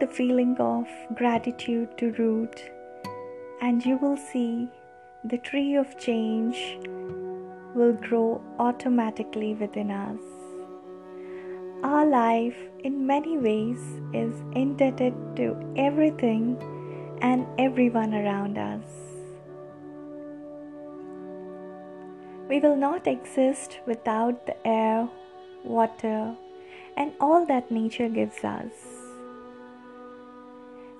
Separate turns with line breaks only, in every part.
the feeling of gratitude to root, and you will see the tree of change will grow automatically within us. Our life, in many ways, is indebted to everything and everyone around us. We will not exist without the air, water, and all that nature gives us.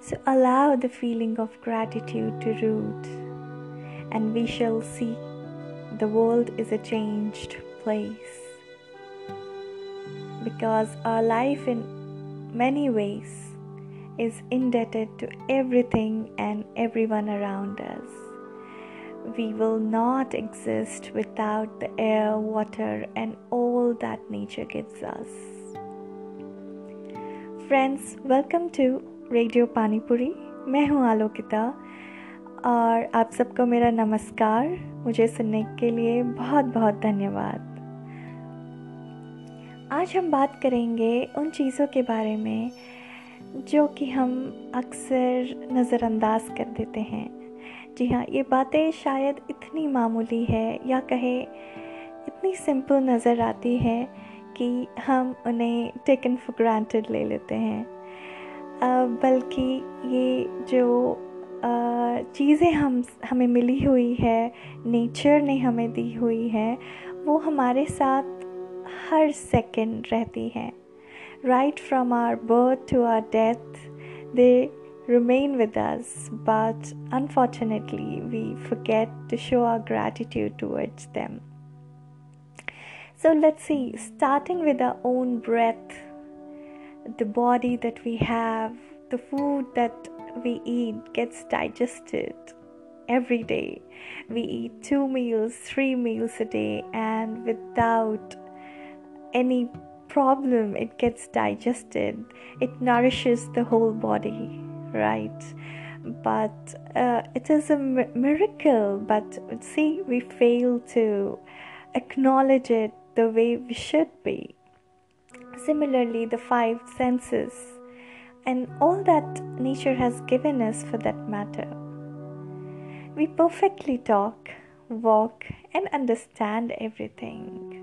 So allow the feeling of gratitude to root, and we shall see the world is a changed place. Because our life, in many ways, is indebted to everything and everyone around us. We will not exist without the air, water, and all that nature gives us. Friends, welcome to radio Panipuri. मैं हूँ आलोकिता और आप सबको मेरा नमस्कार। मुझे सुनने के लिए बहुत बहुत धन्यवाद। आज हम बात करेंगे उन चीज़ों के बारे में जो कि हम अक्सर नज़रअंदाज कर देते हैं। जी हाँ ये बातें शायद इतनी मामूली है या कहे इतनी सिंपल नज़र आती है कि हम उन्हें टेकन फॉर ग्रांटेड ले लेते हैं। बल्कि ये जो चीज़ें हम, हमें मिली हुई है, नेचर ने हमें दी हुई है, वो हमारे साथ हर सेकंड रहती हैं। Right from our birth to our death they remain with us but unfortunately we forget to show our gratitude towards them so let's see starting with our own breath the body that we have, the food that we eat gets digested every day. We eat two meals, three meals a day, and without any problem, it gets digested. It nourishes the whole body, right? But uh, it is a miracle. But see, we fail to acknowledge it the way we should be Similarly, the five senses and all that nature has given us for that matter. We perfectly talk, walk, and understand everything.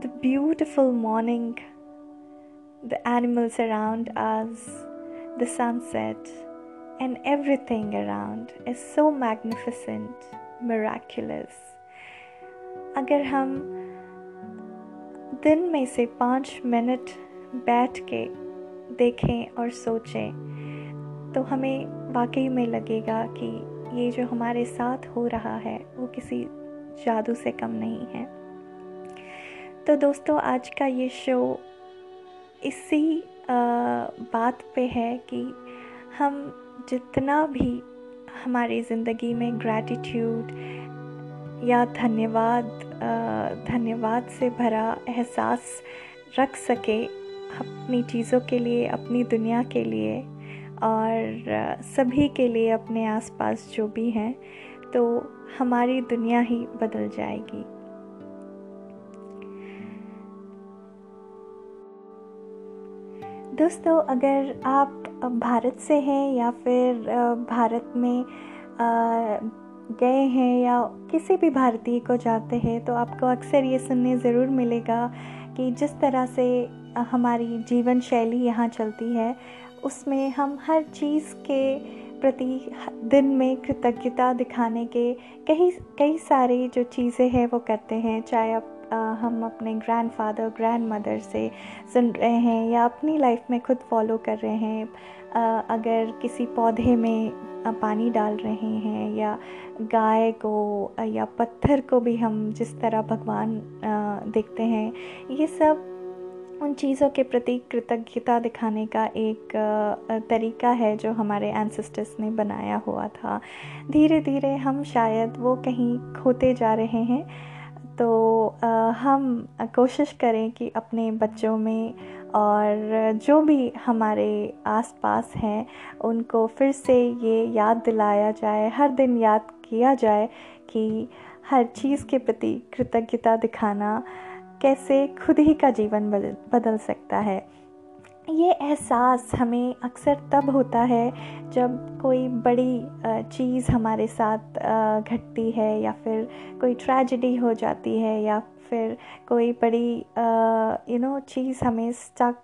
The beautiful morning, the animals around us, the sunset, and everything around is so magnificent, miraculous. अगर हम दिन में से पाँच minute बैठ के देखें और सोचें तो हमें वाकई में लगेगा कि ये जो हमारे साथ हो रहा है, वो किसी जादू से कम नहीं है। तो दोस्तों, आज का ये शो इसी बात पे है कि हम जितना भी हमारी ज़िंदगी में ग्रैटिट्यूड या धन्यवाद धन्यवाद से भरा एहसास रख सके अपनी चीज़ों के लिए, अपनी दुनिया के लिए और सभी के लिए अपने आसपास जो भी हैं तो हमारी दुनिया ही बदल जाएगी। दोस्तों, अगर आप भारत से हैं या फिर भारत में गए हैं या किसी भी भारतीय को जाते हैं तो आपको अक्सर ये सुनने ज़रूर मिलेगा कि जिस तरह से हमारी जीवन शैली यहाँ चलती है, उसमें हम हर चीज़ के प्रति दिन में कृतज्ञता दिखाने के कई कई सारे जो चीज़ें हैं वो करते हैं। चाहे आप हम अपने ग्रैंड फादर ग्रैंड मदर से सुन रहे हैं या अपनी लाइफ में खुद फॉलो कर रहे हैं। अगर किसी पौधे में पानी डाल रहे हैं या गाय को या पत्थर को भी हम जिस तरह भगवान देखते हैं, ये सब उन चीज़ों के प्रति कृतज्ञता दिखाने का एक तरीका है जो हमारे एंसेस्टर्स ने बनाया हुआ था। धीरे धीरे हम शायद वो कहीं खोते जा रहे हैं। तो हम कोशिश करें कि अपने बच्चों में और जो भी हमारे आसपास हैं, उनको फिर से ये याद दिलाया जाए, हर दिन याद किया जाए कि हर चीज़ के प्रति कृतज्ञता दिखाना कैसे खुद ही का जीवन बदल बदल सकता है। ये एहसास हमें अक्सर तब होता है जब कोई बड़ी चीज़ हमारे साथ घटती है या फिर कोई ट्रेजिडी हो जाती है या फिर कोई बड़ी यू नो चीज़ हमें स्टक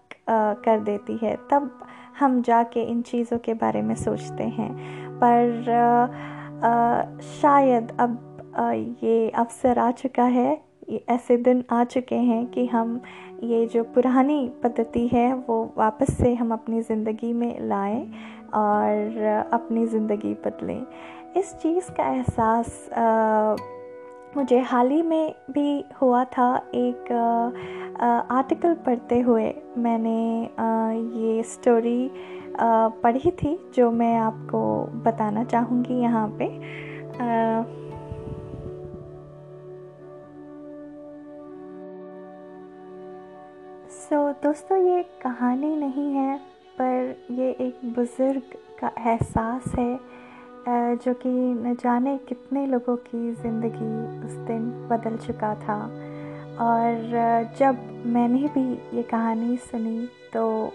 कर देती है तब हम जाके इन चीज़ों के बारे में सोचते हैं। पर आ, आ, शायद अब आ, ये अवसर आ चुका है ऐसे दिन आ चुके हैं कि हम ये जो पुरानी पद्धति है वो वापस से हम अपनी ज़िंदगी में लाएँ और अपनी ज़िंदगी बदलें। इस चीज़ का एहसास मुझे हाल ही में भी हुआ था एक आर्टिकल पढ़ते हुए मैंने ये स्टोरी पढ़ी थी जो मैं आपको बताना चाहूँगी यहाँ पे। सो so, दोस्तों ये कहानी नहीं है पर ये एक बुज़ुर्ग का एहसास है। जो कि न जाने कितने लोगों की ज़िंदगी उस दिन बदल चुका था और जब मैंने भी ये कहानी सुनी तो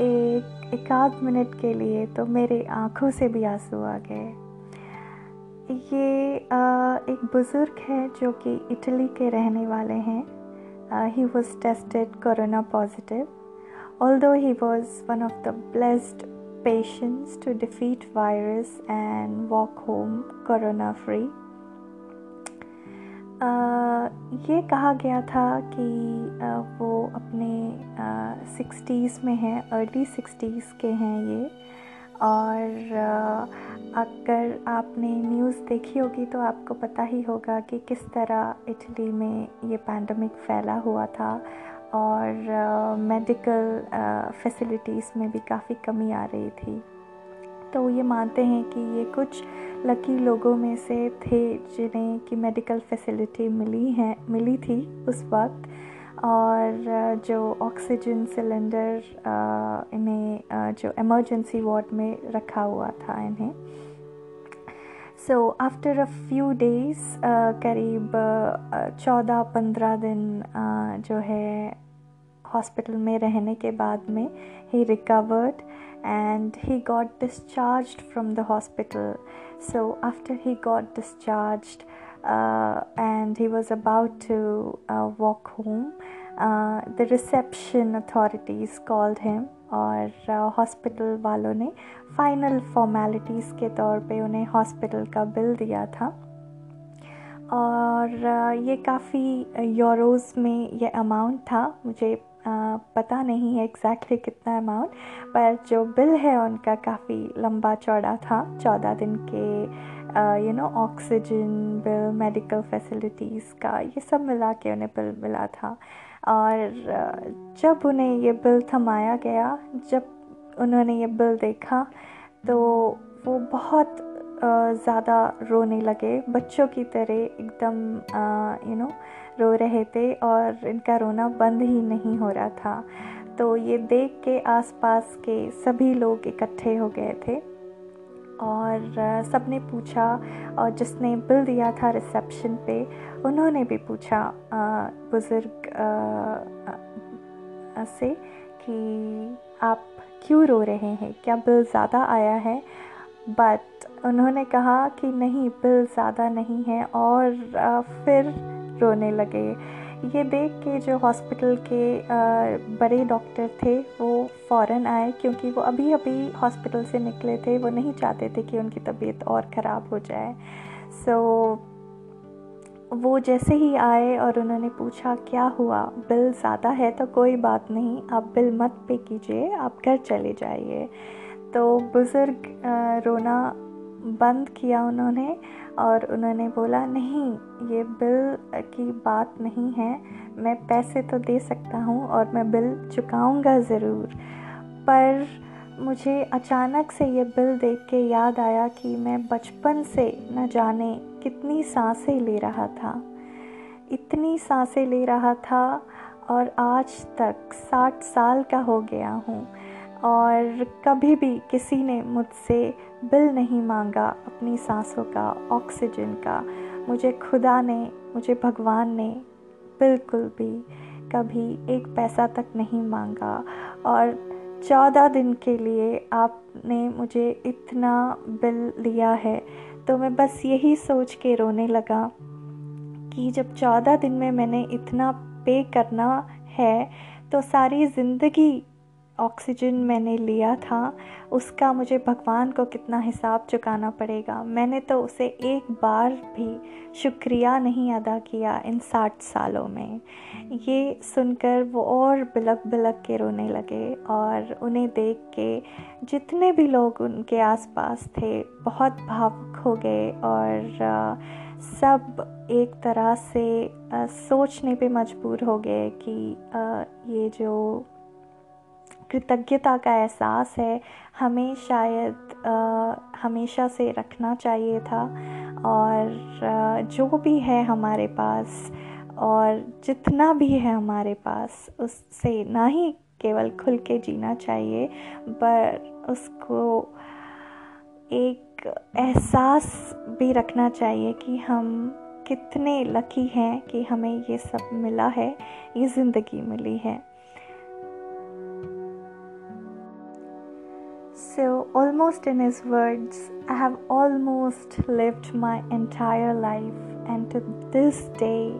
एक आध मिनट के लिए तो मेरे आँखों से भी आँसू आ गए ये एक बुज़ुर्ग है जो कि इटली के रहने वाले हैं he was tested corona positive. Although he was one of the blessed patients to defeat virus and walk home corona free. ये कहा गया था कि वो अपने सिक्सटीज़ में हैं, अर्ली सिक्सटीज़ के हैं ये और अगर आपने न्यूज़ देखी होगी तो आपको पता ही होगा कि किस तरह इटली में ये पैंडमिक फैला हुआ था और मेडिकल फैसिलिटीज़ में भी काफ़ी कमी आ रही थी। तो ये मानते हैं कि ये कुछ लकी लोगों में से थे जिन्हें कि मेडिकल फैसिलिटी मिली है मिली थी उस वक्त। और जो ऑक्सीजन सिलेंडर इन्हें जो इमरजेंसी वार्ड में रखा हुआ था इन्हें। So after a few days करीब चौदह पंद्रह दिन uh, जो है हॉस्पिटल में रहने के बाद में he recovered and he got discharge from the hospital so after he got discharge and he was about to walk home the reception authorities called him और हॉस्पिटल uh, वालों ने फाइनल फॉर्मेलिटीज़ के तौर पे उन्हें हॉस्पिटल का bill दिया था। और uh, ये काफ़ी यूरोज़ में ये अमाउंट था मुझे पता नहीं है एग्जैक्टली कितना अमाउंट पर जो बिल है उनका काफ़ी लंबा चौड़ा था। चौदह दिन के you know oxygen bill medical facilities का, ये सब मिला के उन्हें बिल मिला था। और जब उन्हें ये बिल थमाया गया, जब उन्होंने ये बिल देखा तो वो बहुत ज़्यादा रोने लगे। बच्चों की तरह एकदम यू नो रो रहे थे और इनका रोना बंद ही नहीं हो रहा था। तो ये देख के आसपास के सभी लोग इकट्ठे हो गए थे और सबने पूछा और जिसने बिल दिया था रिसेप्शन पे, उन्होंने भी पूछा बुज़ुर्ग से कि आप क्यों रो रहे हैं? क्या बिल ज़्यादा आया है? बट उन्होंने कहा कि नहीं बिल ज़्यादा नहीं है और फिर रोने लगे। ये देख के जो हॉस्पिटल के बड़े डॉक्टर थे वो फ़ौर आए क्योंकि वो अभी अभी हॉस्पिटल से निकले थे। वो नहीं चाहते थे कि उनकी तबीयत और ख़राब हो जाए। सो so, वो जैसे ही आए और उन्होंने पूछा क्या हुआ? बिल ज़्यादा है तो कोई बात नहीं। आप बिल मत पे कीजिए। आप घर चले जाइए। तो बुज़ुर्ग रोना बंद किया उन्होंने और उन्होंने बोला, नहीं, ये बिल की बात नहीं है। मैं पैसे तो दे सकता हूँ और मैं बिल चुकाऊँगा ज़रूर। पर मुझे अचानक से ये बिल देख के याद आया कि मैं बचपन से न जाने कितनी साँसें ले रहा था। इतनी साँसें ले रहा था और आज तक साठ साल का हो गया हूँ। और कभी भी किसी ने मुझसे बिल नहीं मांगा अपनी सांसों का, ऑक्सीजन का। मुझे खुदा ने, मुझे भगवान ने बिल्कुल भी कभी एक पैसा तक नहीं मांगा। और चौदह दिन के लिए आपने मुझे इतना बिल लिया है तो मैं बस यही सोच के रोने लगा कि जब चौदह दिन में मैंने इतना पे करना है तो सारी ज़िंदगी ऑक्सीजन मैंने लिया था, उसका मुझे भगवान को कितना हिसाब चुकाना पड़ेगा। मैंने तो उसे एक बार भी शुक्रिया नहीं अदा किया इन साठ सालों में। ये सुनकर वो और बिलक बिलक के रोने लगे और उन्हें देख के जितने भी लोग उनके आसपास थे, बहुत भावुक हो गए और सब एक तरह से सोचने पे मजबूर हो गए कि ये जो कृतज्ञता का एहसास है हमें शायद आ, हमेशा से रखना चाहिए था। और आ, जो भी है हमारे पास और जितना भी है हमारे पास उससे ना ही केवल खुल के जीना चाहिए पर उसको एक एहसास भी रखना चाहिए कि हम कितने लकी हैं कि हमें ये सब मिला है ये ज़िंदगी मिली है। Almost in his words, I have almost lived my entire life, and to this day,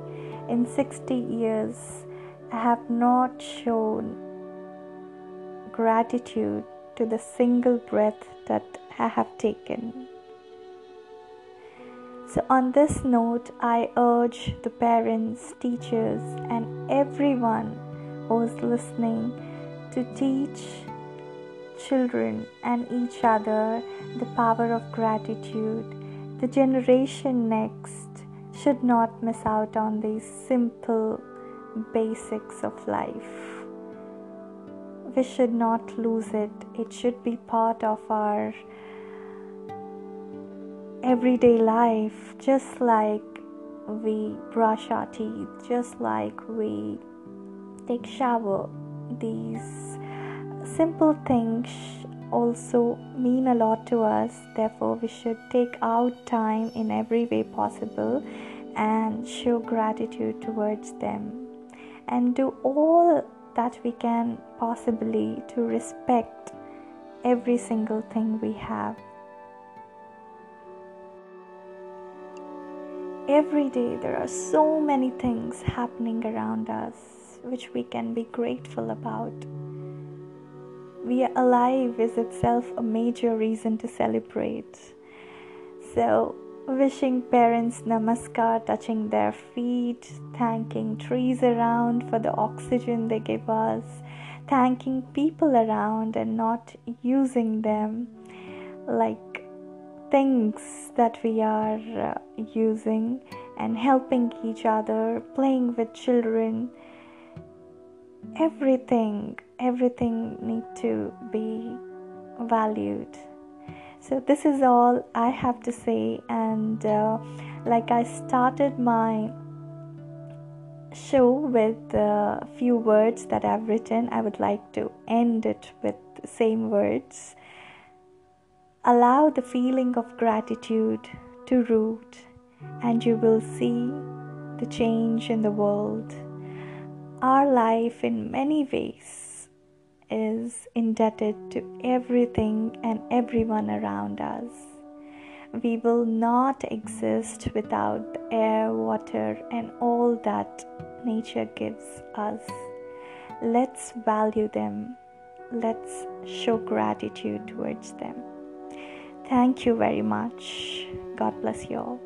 in 60 years, I have not shown gratitude to the single breath that I have taken. So, on this note, I urge the parents, teachers, and everyone who's listening to teach children and each other the power of gratitude. The generation next should not miss out on these simple basics of life. We should not lose it, it should be part of our everyday life, just like we brush our teeth, just like we take shower. These simple things also mean a lot to us. Therefore, we should take out time in every way possible and show gratitude towards them and do all that we can possibly to respect every single thing we have. Every day, there are so many things happening around us which we can be grateful about we are alive is itself a major reason to celebrate. So, wishing parents namaskar, touching their feet, thanking trees around for the oxygen they give us, thanking people around and not using them like things that we are uh, using, and helping each other, playing with children everything everything need to be valued. So this is all i have to say and uh, like i started my show with a few words that i've written. I would like to end it with the same words. Allow the feeling of gratitude to root and you will see the change in the world. Our life, in many ways, is indebted to everything and everyone around us. We will not exist without air, water, and all that nature gives us. Let's value them. Let's show gratitude towards them. Thank you very much. God bless you all.